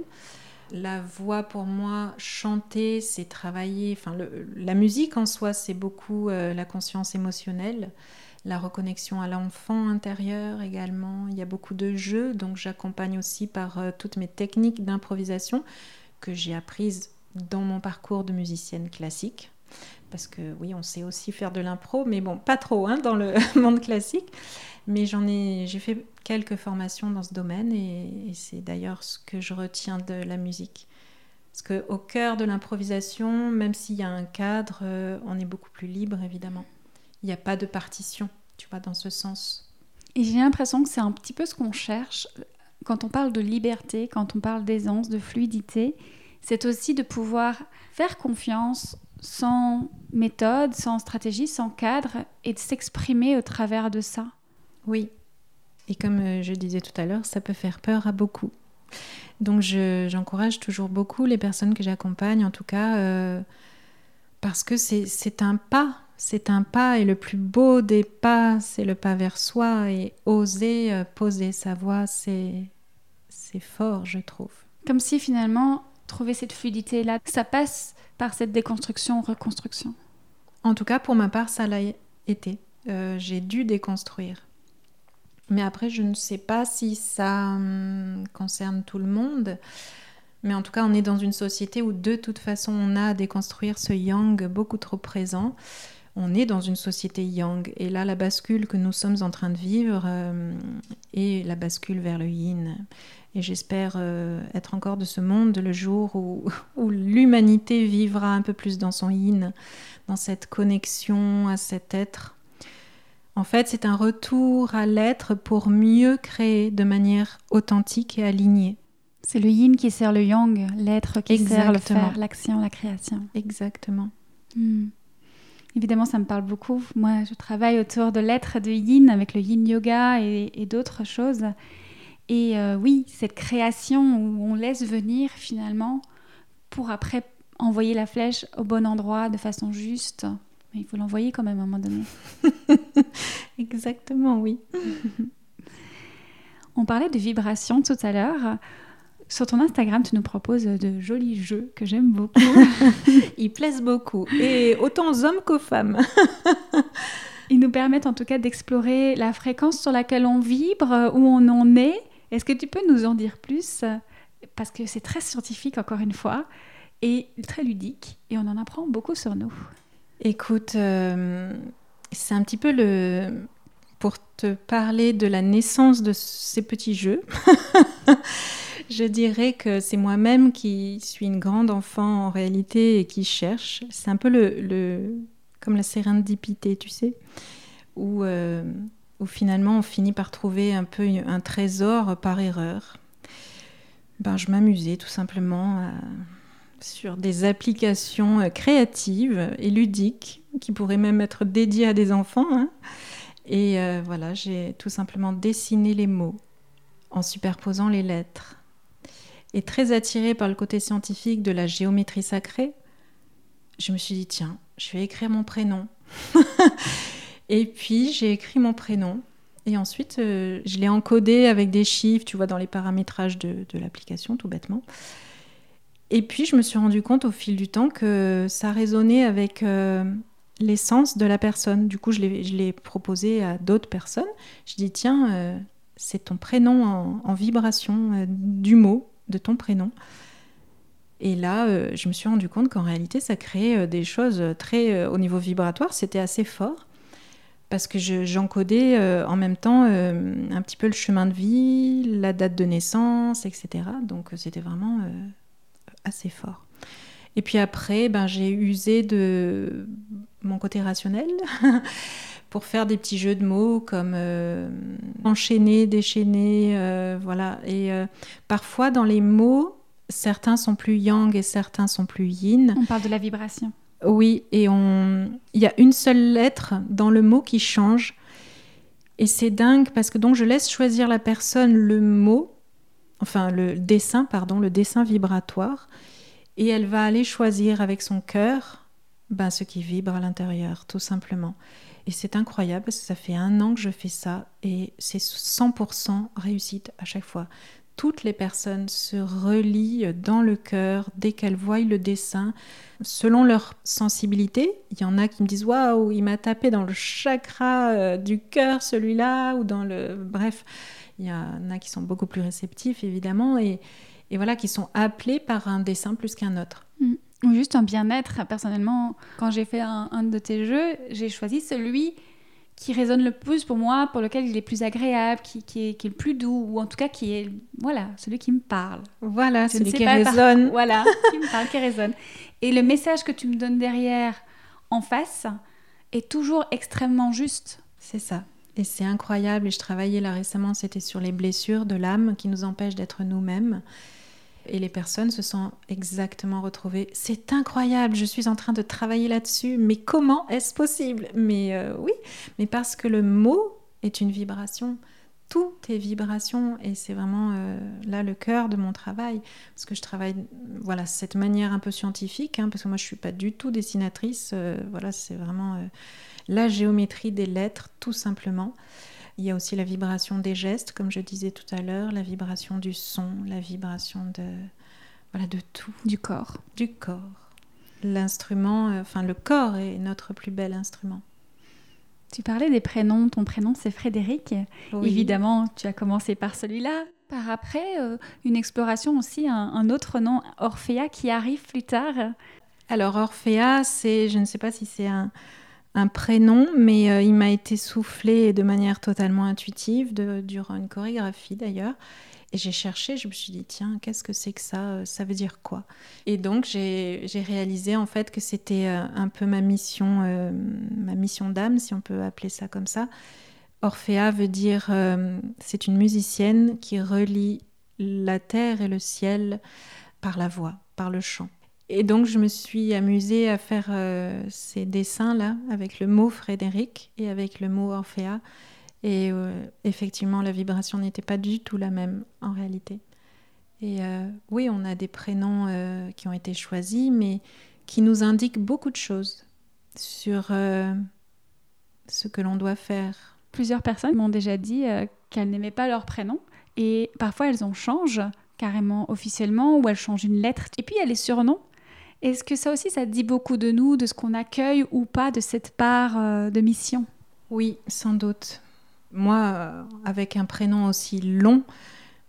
La voix, pour moi, chanter, c'est travailler. Enfin, la musique en soi, c'est beaucoup euh, la conscience émotionnelle, la reconnexion à l'enfant intérieur également. Il y a beaucoup de jeux, donc j'accompagne aussi par euh, toutes mes techniques d'improvisation que j'ai apprises dans mon parcours de musicienne classique. Parce que oui, on sait aussi faire de l'impro, mais bon, pas trop hein, dans le *laughs* monde classique. Mais j'en ai, j'ai fait quelques formations dans ce domaine et, c'est d'ailleurs ce que je retiens de la musique. Parce qu'au cœur de l'improvisation, même s'il y a un cadre, euh, on est beaucoup plus libre évidemment. Il n'y a pas de partition, tu vois, dans ce sens. Et j'ai l'impression que c'est un petit peu ce qu'on cherche quand on parle de liberté, quand on parle d'aisance, de fluidité. C'est aussi de pouvoir faire confiance sans méthode, sans stratégie, sans cadre et de s'exprimer au travers de ça. Oui. Et comme euh, je disais tout à l'heure, ça peut faire peur à beaucoup. Donc j'encourage toujours beaucoup les personnes que j'accompagne, en tout cas, euh, parce que c'est un pas, C'est un pas et le plus beau des pas, c'est le pas vers soi et oser euh, poser sa voix, c'est fort, je trouve. Comme si finalement trouver cette fluidité là, ça passe par cette déconstruction reconstruction. En tout cas, pour ma part, ça l'a été. Euh, j'ai dû déconstruire. Mais après, je ne sais pas si ça hum, concerne tout le monde. Mais en tout cas, on est dans une société où de toute façon, on a à déconstruire ce yang beaucoup trop présent. On est dans une société yang. Et là, la bascule que nous sommes en train de vivre euh, est la bascule vers le yin. Et j'espère euh, être encore de ce monde le jour où *laughs* l'humanité vivra un peu plus dans son yin, dans cette connexion à cet être. En fait, c'est un retour à l'être pour mieux créer de manière authentique et alignée. C'est le yin qui sert le yang, l'être qui sert le faire, l'action, la création. Exactement. Hmm. Évidemment, ça me parle beaucoup. Moi, je travaille autour de l'être de yin avec le yin yoga et, d'autres choses. Et euh, oui, cette création où on laisse venir finalement pour après envoyer la flèche au bon endroit de façon juste. Mais il faut l'envoyer quand même à un moment donné. *laughs* Exactement, oui. *laughs* on parlait de vibration tout à l'heure. Sur ton Instagram, tu nous proposes de jolis jeux que j'aime beaucoup. *laughs* Ils plaisent beaucoup, et autant aux hommes qu'aux femmes. Ils nous permettent en tout cas d'explorer la fréquence sur laquelle on vibre, où on en est. Est-ce que tu peux nous en dire plus? Parce que c'est très scientifique, encore une fois, et très ludique, et on en apprend beaucoup sur nous. Écoute, euh, c'est un petit peu le... Pour te parler de la naissance de ces petits jeux. *laughs* Je dirais que c'est moi-même qui suis une grande enfant en réalité et qui cherche. C'est un peu le, comme la sérendipité, tu sais, où, euh, où finalement on finit par trouver un peu un trésor par erreur. Ben, je m'amusais tout simplement euh, sur des applications euh, créatives et ludiques qui pourraient même être dédiées à des enfants. Hein. Et voilà, j'ai tout simplement dessiné les mots en superposant les lettres et très attirée par le côté scientifique de la géométrie sacrée, je me suis dit, tiens, je vais écrire mon prénom. *laughs* et puis j'ai écrit mon prénom. Et ensuite, euh, je l'ai encodé avec des chiffres, tu vois, dans les paramétrages de, l'application, tout bêtement. Et puis, je me suis rendu compte au fil du temps que ça résonnait avec euh, l'essence de la personne. Du coup, je l'ai proposé à d'autres personnes. Je dis, tiens, euh, c'est ton prénom en, vibration du mot de ton prénom. Et là, euh, je me suis rendu compte qu'en réalité, ça créait euh, des choses très, euh, au niveau vibratoire, c'était assez fort. Parce que j'encodais en même temps un petit peu le chemin de vie, la date de naissance, etc. Donc c'était vraiment assez fort. Et puis après, ben, j'ai usé de mon côté rationnel *laughs* pour faire des petits jeux de mots comme euh, enchaîner, déchaîner, euh, voilà. Et euh, parfois dans les mots, certains sont plus yang et certains sont plus yin. On parle de la vibration. Oui, et on... il y a une seule lettre dans le mot qui change. Et c'est dingue parce que donc je laisse choisir la personne le mot, enfin le dessin, pardon, le dessin vibratoire, et elle va aller choisir avec son cœur ben, ce qui vibre à l'intérieur, tout simplement. Et c'est incroyable parce que ça fait un an que je fais ça et c'est 100% réussite à chaque fois. Toutes les personnes se relient dans le cœur dès qu'elles voient le dessin, selon leur sensibilité. Il y en a qui me disent Waouh, il m'a tapé dans le chakra euh, du cœur, celui-là, ou dans le. Bref, il y en a qui sont beaucoup plus réceptifs, évidemment, et, et voilà, qui sont appelés par un dessin plus qu'un autre. Mm ou juste un bien-être. Personnellement, quand j'ai fait un, de tes jeux, j'ai choisi celui qui résonne le plus pour moi, pour lequel il est plus agréable, qui, qui, est, qui, est, le plus doux, ou en tout cas qui est, voilà, celui qui me parle. Voilà, celui qui résonne. *laughs* voilà, qui me parle, qui résonne. Et le message que tu me donnes derrière, en face, est toujours extrêmement juste. C'est ça. Et c'est incroyable. Et je travaillais là récemment, c'était sur les blessures de l'âme qui nous empêchent d'être nous-mêmes. Et les personnes se sont exactement retrouvées. C'est incroyable, je suis en train de travailler là-dessus, mais comment est-ce possible? Mais euh, oui, mais parce que le mot est une vibration. tout est vibration et c'est vraiment euh, là le cœur de mon travail. Parce que je travaille voilà cette manière un peu scientifique hein, parce que moi je suis pas du tout dessinatrice. Euh, voilà c'est vraiment la géométrie des lettres tout simplement il y a aussi la vibration des gestes comme je disais tout à l'heure la vibration du son la vibration de voilà de tout du corps du corps l'instrument enfin le corps est notre plus bel instrument tu parlais des prénoms. Ton prénom, c'est Frédéric. Évidemment, tu as commencé par celui-là. Par après, euh, une exploration aussi, un, autre nom, Orphea, qui arrive plus tard. Alors, Orphea, c'est, je ne sais pas si c'est un, prénom, mais euh, il m'a été soufflé de manière totalement intuitive, durant une chorégraphie d'ailleurs. Et j'ai cherché, je me suis dit, tiens, qu'est-ce que c'est que ça euh, Ça veut dire quoi? Et donc, j'ai réalisé en fait que c'était euh, un peu ma mission, ma mission d'âme, si on peut appeler ça comme ça. Orphea veut dire, c'est une musicienne qui relie la terre et le ciel par la voix, par le chant. Et donc, je me suis amusée à faire ces dessins-là avec le mot Frédéric et avec le mot Orphea. Et euh, effectivement, la vibration n'était pas du tout la même en réalité. Et euh, oui, on a des prénoms euh, qui ont été choisis, mais qui nous indiquent beaucoup de choses sur ce que l'on doit faire. Plusieurs personnes m'ont déjà dit qu'elles n'aimaient pas leur prénom, et parfois elles en changent carrément officiellement, ou elles changent une lettre. Et puis il y a les surnoms. Est-ce que ça aussi, ça dit beaucoup de nous, de ce qu'on accueille ou pas de cette part de mission? Oui, sans doute moi, euh, avec un prénom aussi long,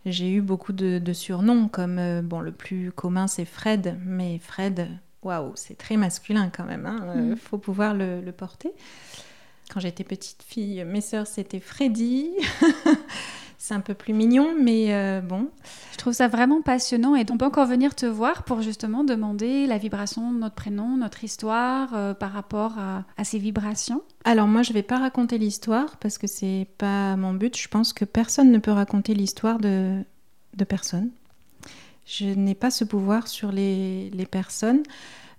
j'ai eu beaucoup de, surnoms, comme euh, bon, le plus commun c'est Fred, mais Fred, waouh, c'est très masculin quand même, il hein, euh, mm. faut pouvoir le, le porter. Quand j'étais petite fille, mes sœurs c'était Freddy. *laughs* c'est un peu plus mignon, mais euh, bon. Je trouve ça vraiment passionnant et on peut encore venir te voir pour justement demander la vibration de notre prénom, notre histoire euh, par rapport à, ces vibrations. Alors moi, je ne vais pas raconter l'histoire parce que c'est pas mon but. Je pense que personne ne peut raconter l'histoire de, de personne. Je n'ai pas ce pouvoir sur les, les personnes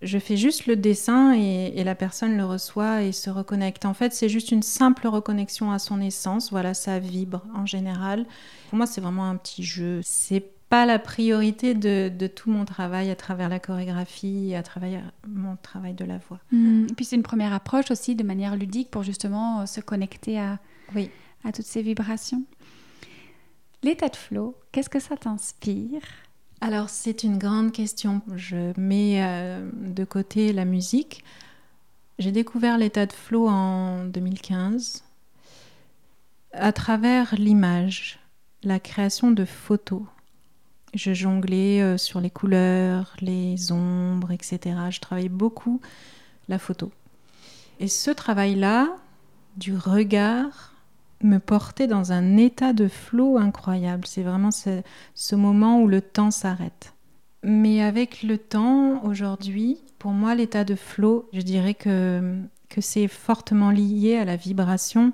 je fais juste le dessin et, la personne le reçoit et se reconnecte. En fait, c'est juste une simple reconnexion à son essence. Voilà, ça vibre en général. Pour moi, c'est vraiment un petit jeu. C'est pas la priorité de, tout mon travail à travers la chorégraphie, à travers mon travail de la voix. Mmh. Et puis c'est une première approche aussi de manière ludique pour justement euh, se connecter à, oui. à toutes ces vibrations. L'état de flow, qu'est-ce que ça t'inspire? Alors c'est une grande question. Je mets euh, de côté la musique. J'ai découvert l'état de flow en 2015 à travers l'image, la création de photos. Je jonglais euh, sur les couleurs, les ombres, etc. Je travaillais beaucoup la photo. Et ce travail-là, du regard, me porter dans un état de flot incroyable. C'est vraiment ce, moment où le temps s'arrête. Mais avec le temps, aujourd'hui, pour moi, l'état de flot, je dirais que, que c'est fortement lié à la vibration.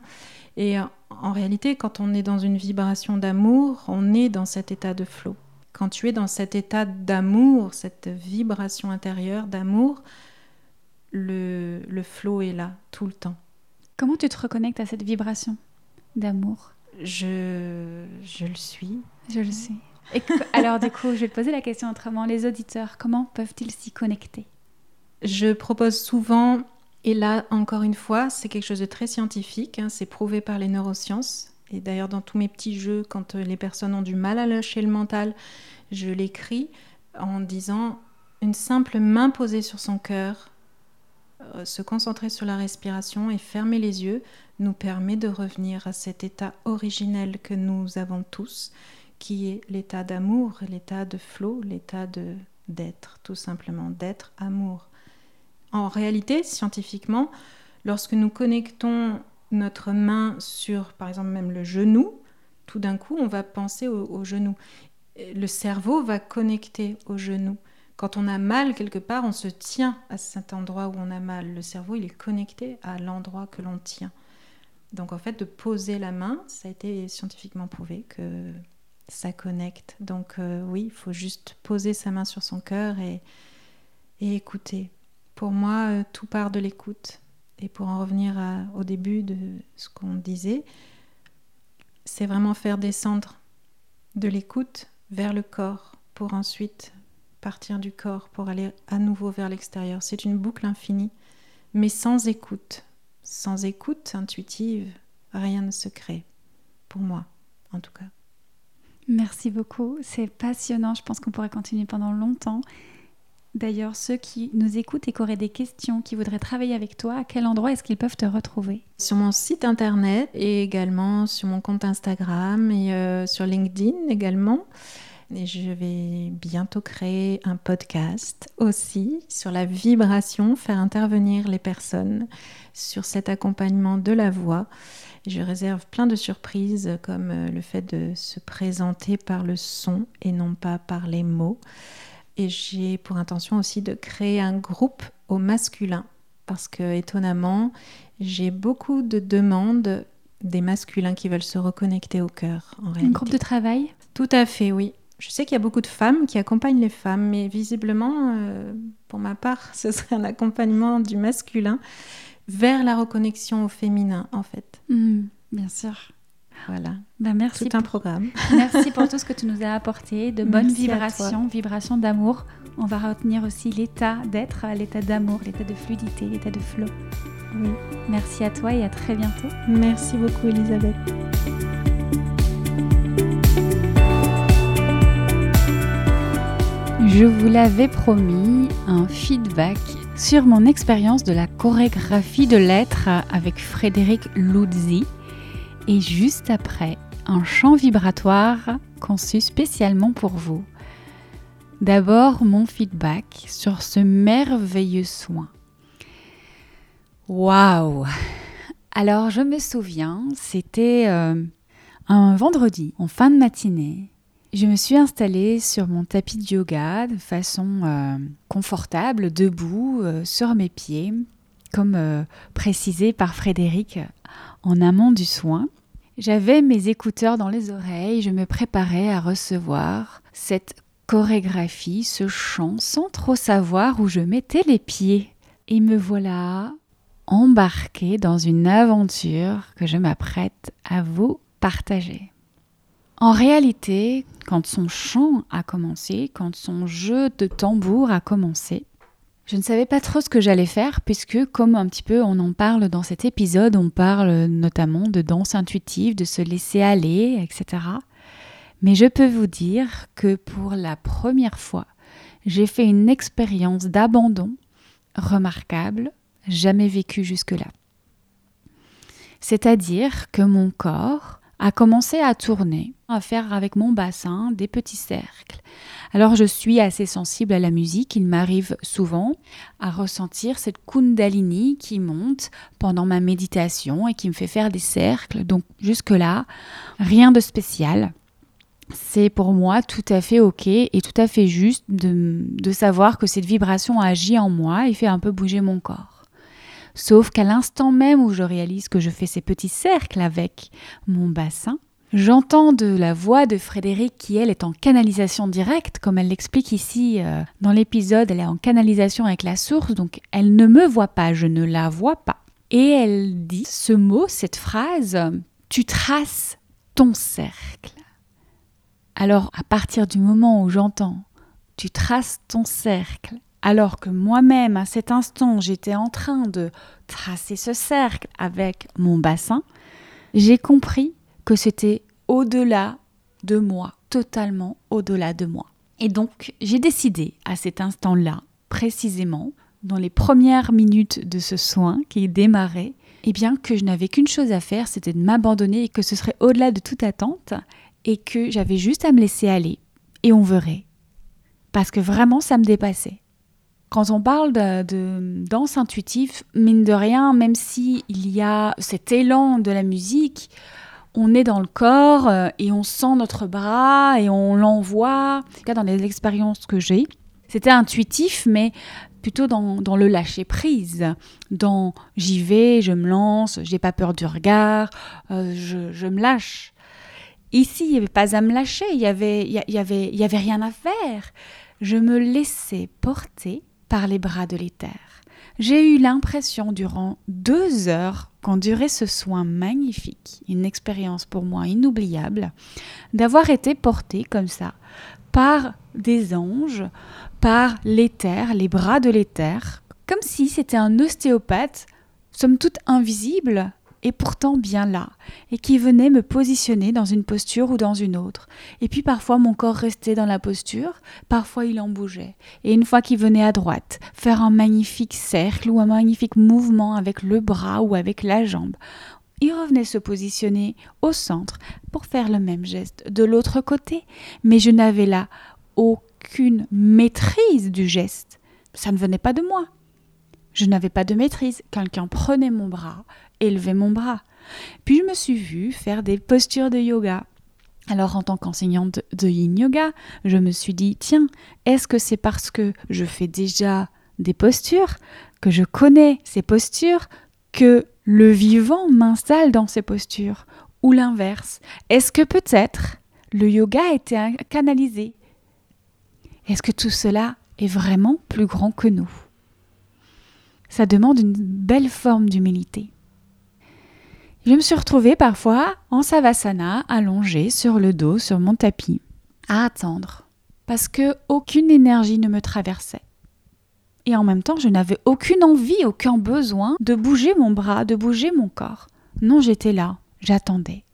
Et en réalité, quand on est dans une vibration d'amour, on est dans cet état de flot. Quand tu es dans cet état d'amour, cette vibration intérieure d'amour, le, le flot est là tout le temps. Comment tu te reconnectes à cette vibration? D'amour je, je le suis. Je le sais. *laughs* alors du coup, je vais te poser la question autrement. Les auditeurs, comment peuvent-ils s'y connecter? Je propose souvent, et là encore une fois, c'est quelque chose de très scientifique, hein, c'est prouvé par les neurosciences. Et d'ailleurs, dans tous mes petits jeux, quand euh, les personnes ont du mal à lâcher le mental, je l'écris en disant une simple main posée sur son cœur, se concentrer sur la respiration et fermer les yeux nous permet de revenir à cet état originel que nous avons tous, qui est l'état d'amour, l'état de flot, l'état de d'être, tout simplement, d'être amour. En réalité, scientifiquement, lorsque nous connectons notre main sur, par exemple, même le genou, tout d'un coup, on va penser au, au genou. Le cerveau va connecter au genou. Quand on a mal quelque part, on se tient à cet endroit où on a mal. Le cerveau, il est connecté à l'endroit que l'on tient. Donc en fait, de poser la main, ça a été scientifiquement prouvé que ça connecte. Donc euh, oui, il faut juste poser sa main sur son cœur et, écouter. Pour moi, euh, tout part de l'écoute. Et pour en revenir au début de ce qu'on disait, c'est vraiment faire descendre de l'écoute vers le corps pour ensuite partir du corps pour aller à nouveau vers l'extérieur. C'est une boucle infinie, mais sans écoute. Sans écoute intuitive, rien ne se crée, pour moi en tout cas. Merci beaucoup, c'est passionnant, je pense qu'on pourrait continuer pendant longtemps. D'ailleurs, ceux qui nous écoutent et qui auraient des questions, qui voudraient travailler avec toi, à quel endroit est-ce qu'ils peuvent te retrouver? Sur mon site internet et également sur mon compte Instagram et euh, sur LinkedIn également. Et je vais bientôt créer un podcast aussi sur la vibration, faire intervenir les personnes sur cet accompagnement de la voix. Je réserve plein de surprises comme euh, le fait de se présenter par le son et non pas par les mots. Et j'ai pour intention aussi de créer un groupe au masculin parce que étonnamment, j'ai beaucoup de demandes des masculins qui veulent se reconnecter au cœur. En un groupe de travail? Tout à fait, oui. Je sais qu'il y a beaucoup de femmes qui accompagnent les femmes, mais visiblement, euh, pour ma part, *laughs* ce serait un accompagnement du masculin vers la reconnexion au féminin, en fait. Mmh, bien sûr. Voilà. Ben merci tout un programme. *laughs* Merci pour tout ce que tu nous as apporté, de bonnes vibrations, vibrations d'amour. On va retenir aussi l'état d'être, l'état d'amour, l'état de fluidité, l'état de flow. Oui. Merci à toi et à très bientôt. Merci beaucoup Elisabeth. Je vous l'avais promis, un feedback sur mon expérience de la chorégraphie de l'être avec Frédéric Luzzi et juste après, un chant vibratoire conçu spécialement pour vous. D'abord, mon feedback sur ce merveilleux soin. Waouh Alors, je me souviens, c'était euh, un vendredi, en fin de matinée. Je me suis installée sur mon tapis de yoga de façon euh, confortable, debout, euh, sur mes pieds, comme précisé par Frédéric en amont du soin. J'avais mes écouteurs dans les oreilles, je me préparais à recevoir cette chorégraphie, ce chant, sans trop savoir où je mettais les pieds. Et me voilà embarquée dans une aventure que je m'apprête à vous partager. En réalité, quand son chant a commencé, quand son jeu de tambour a commencé, je ne savais pas trop ce que j'allais faire puisque comme un petit peu on en parle dans cet épisode, on parle notamment de danse intuitive, de se laisser aller, etc. Mais je peux vous dire que pour la première fois, j'ai fait une expérience d'abandon remarquable, jamais vécue jusque-là. C'est-à-dire que mon corps a commencé à tourner, à faire avec mon bassin des petits cercles, alors je suis assez sensible à la musique, il m'arrive souvent à ressentir cette kundalini qui monte pendant ma méditation et qui me fait faire des cercles. Donc jusque-là, rien de spécial. C'est pour moi tout à fait ok et tout à fait juste de, de savoir que cette vibration agit en moi et fait un peu bouger mon corps. Sauf qu'à l'instant même où je réalise que je fais ces petits cercles avec mon bassin, J'entends de la voix de Frédéric qui, elle, est en canalisation directe, comme elle l'explique ici euh, dans l'épisode, elle est en canalisation avec la source, donc elle ne me voit pas, je ne la vois pas. Et elle dit ce mot, cette phrase, tu traces ton cercle. Alors, à partir du moment où j'entends tu traces ton cercle, alors que moi-même, à cet instant, j'étais en train de tracer ce cercle avec mon bassin, j'ai compris que c'était au-delà de moi, totalement au-delà de moi. Et donc, j'ai décidé à cet instant-là, précisément, dans les premières minutes de ce soin qui démarrait, eh bien que je n'avais qu'une chose à faire, c'était de m'abandonner et que ce serait au-delà de toute attente et que j'avais juste à me laisser aller et on verrait. Parce que vraiment, ça me dépassait. Quand on parle de, danse intuitive, mine de rien, même s'il y a cet élan de la musique, on est dans le corps euh, et on sent notre bras et on l'envoie. En tout cas, dans les expériences que j'ai, c'était intuitif, mais plutôt dans, le lâcher prise, dans j'y vais, je me lance, j'ai pas peur du regard, euh, je, me lâche. Ici, il n'y avait pas à me lâcher, il y avait, il y avait, il y avait rien à faire. Je me laissais porter par les bras de l'éther. J'ai eu l'impression durant deux heures qu'endurer ce soin magnifique, une expérience pour moi inoubliable, d'avoir été portée comme ça par des anges, par l'éther, les bras de l'éther, comme si c'était un ostéopathe, somme toute invisible, et pourtant bien là, et qui venait me positionner dans une posture ou dans une autre. Et puis parfois mon corps restait dans la posture, parfois il en bougeait. Et une fois qu'il venait à droite, faire un magnifique cercle ou un magnifique mouvement avec le bras ou avec la jambe, il revenait se positionner au centre pour faire le même geste de l'autre côté. Mais je n'avais là aucune maîtrise du geste. Ça ne venait pas de moi. Je n'avais pas de maîtrise. Quelqu'un prenait mon bras, élevait mon bras. Puis je me suis vue faire des postures de yoga. Alors en tant qu'enseignante de yin yoga, je me suis dit, tiens, est-ce que c'est parce que je fais déjà des postures, que je connais ces postures, que le vivant m'installe dans ces postures? Ou l'inverse Est-ce que peut-être le yoga a été canalisé? Est-ce que tout cela est vraiment plus grand que nous? Ça demande une belle forme d'humilité. Je me suis retrouvée parfois en savasana, allongée sur le dos, sur mon tapis, à attendre, parce que aucune énergie ne me traversait. Et en même temps, je n'avais aucune envie, aucun besoin de bouger mon bras, de bouger mon corps. Non, j'étais là, j'attendais.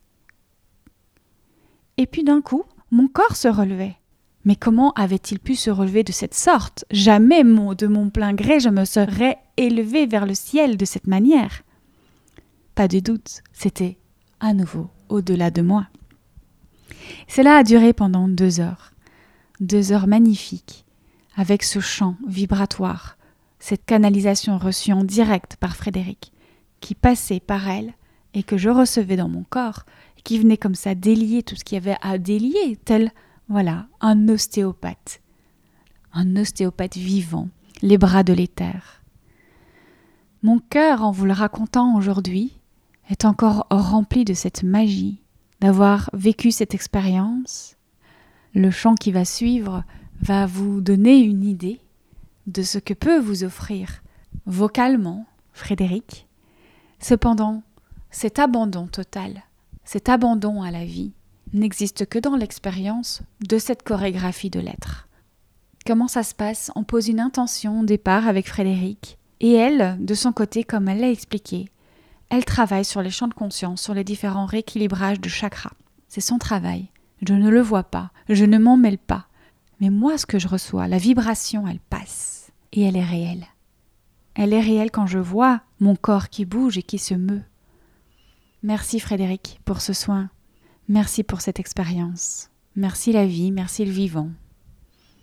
Et puis d'un coup, mon corps se relevait. Mais comment avait-il pu se relever de cette sorte? Jamais, de mon plein gré, je me serais élevé vers le ciel de cette manière. Pas de doute, c'était à nouveau au-delà de moi. Cela a duré pendant deux heures. Deux heures magnifiques, avec ce chant vibratoire, cette canalisation reçue en direct par Frédéric, qui passait par elle et que je recevais dans mon corps, qui venait comme ça délier tout ce qu'il y avait à délier, tel voilà, un ostéopathe. Un ostéopathe vivant, les bras de l'éther. Mon cœur, en vous le racontant aujourd'hui, est encore rempli de cette magie d'avoir vécu cette expérience. Le chant qui va suivre va vous donner une idée de ce que peut vous offrir vocalement Frédéric. Cependant, cet abandon total, cet abandon à la vie, n'existe que dans l'expérience de cette chorégraphie de l'être. Comment ça se passe? On pose une intention au départ avec Frédéric, et elle, de son côté, comme elle l'a expliqué, elle travaille sur les champs de conscience, sur les différents rééquilibrages de chakras. C'est son travail. Je ne le vois pas, je ne m'en mêle pas. Mais moi, ce que je reçois, la vibration, elle passe. Et elle est réelle. Elle est réelle quand je vois mon corps qui bouge et qui se meut. Merci Frédéric pour ce soin Merci pour cette expérience. Merci la vie, merci le vivant.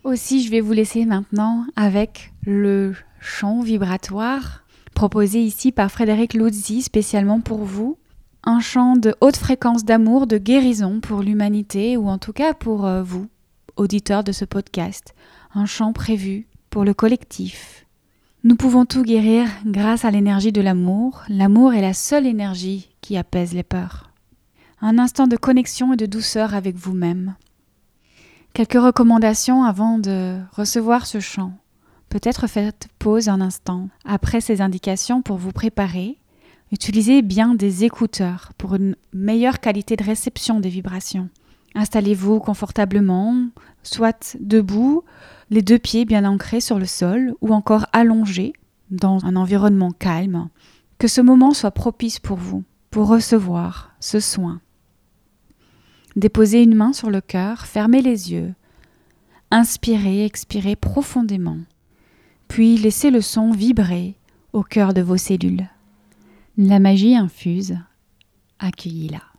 Aussi, je vais vous laisser maintenant avec le chant vibratoire proposé ici par Frédéric Luzzi spécialement pour vous. Un chant de haute fréquence d'amour, de guérison pour l'humanité ou en tout cas pour euh, vous, auditeurs de ce podcast. Un chant prévu pour le collectif. Nous pouvons tout guérir grâce à l'énergie de l'amour. L'amour est la seule énergie qui apaise les peurs un instant de connexion et de douceur avec vous-même. Quelques recommandations avant de recevoir ce chant. Peut-être faites pause un instant après ces indications pour vous préparer. Utilisez bien des écouteurs pour une meilleure qualité de réception des vibrations. Installez-vous confortablement, soit debout, les deux pieds bien ancrés sur le sol ou encore allongés dans un environnement calme. Que ce moment soit propice pour vous, pour recevoir ce soin. Déposez une main sur le cœur, fermez les yeux. Inspirez, expirez profondément. Puis laissez le son vibrer au cœur de vos cellules. La magie infuse, accueillez-la.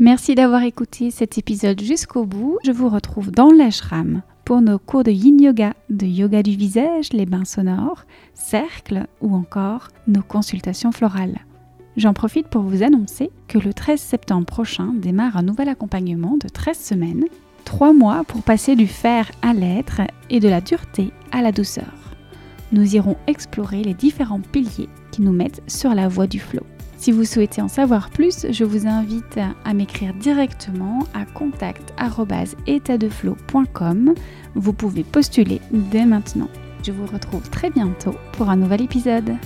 Merci d'avoir écouté cet épisode jusqu'au bout. Je vous retrouve dans l'ashram pour nos cours de yin yoga, de yoga du visage, les bains sonores, cercles ou encore nos consultations florales. J'en profite pour vous annoncer que le 13 septembre prochain démarre un nouvel accompagnement de 13 semaines, 3 mois pour passer du fer à l'être et de la dureté à la douceur. Nous irons explorer les différents piliers qui nous mettent sur la voie du flot. Si vous souhaitez en savoir plus, je vous invite à m'écrire directement à contact@étatdeflow.com. Vous pouvez postuler dès maintenant. Je vous retrouve très bientôt pour un nouvel épisode.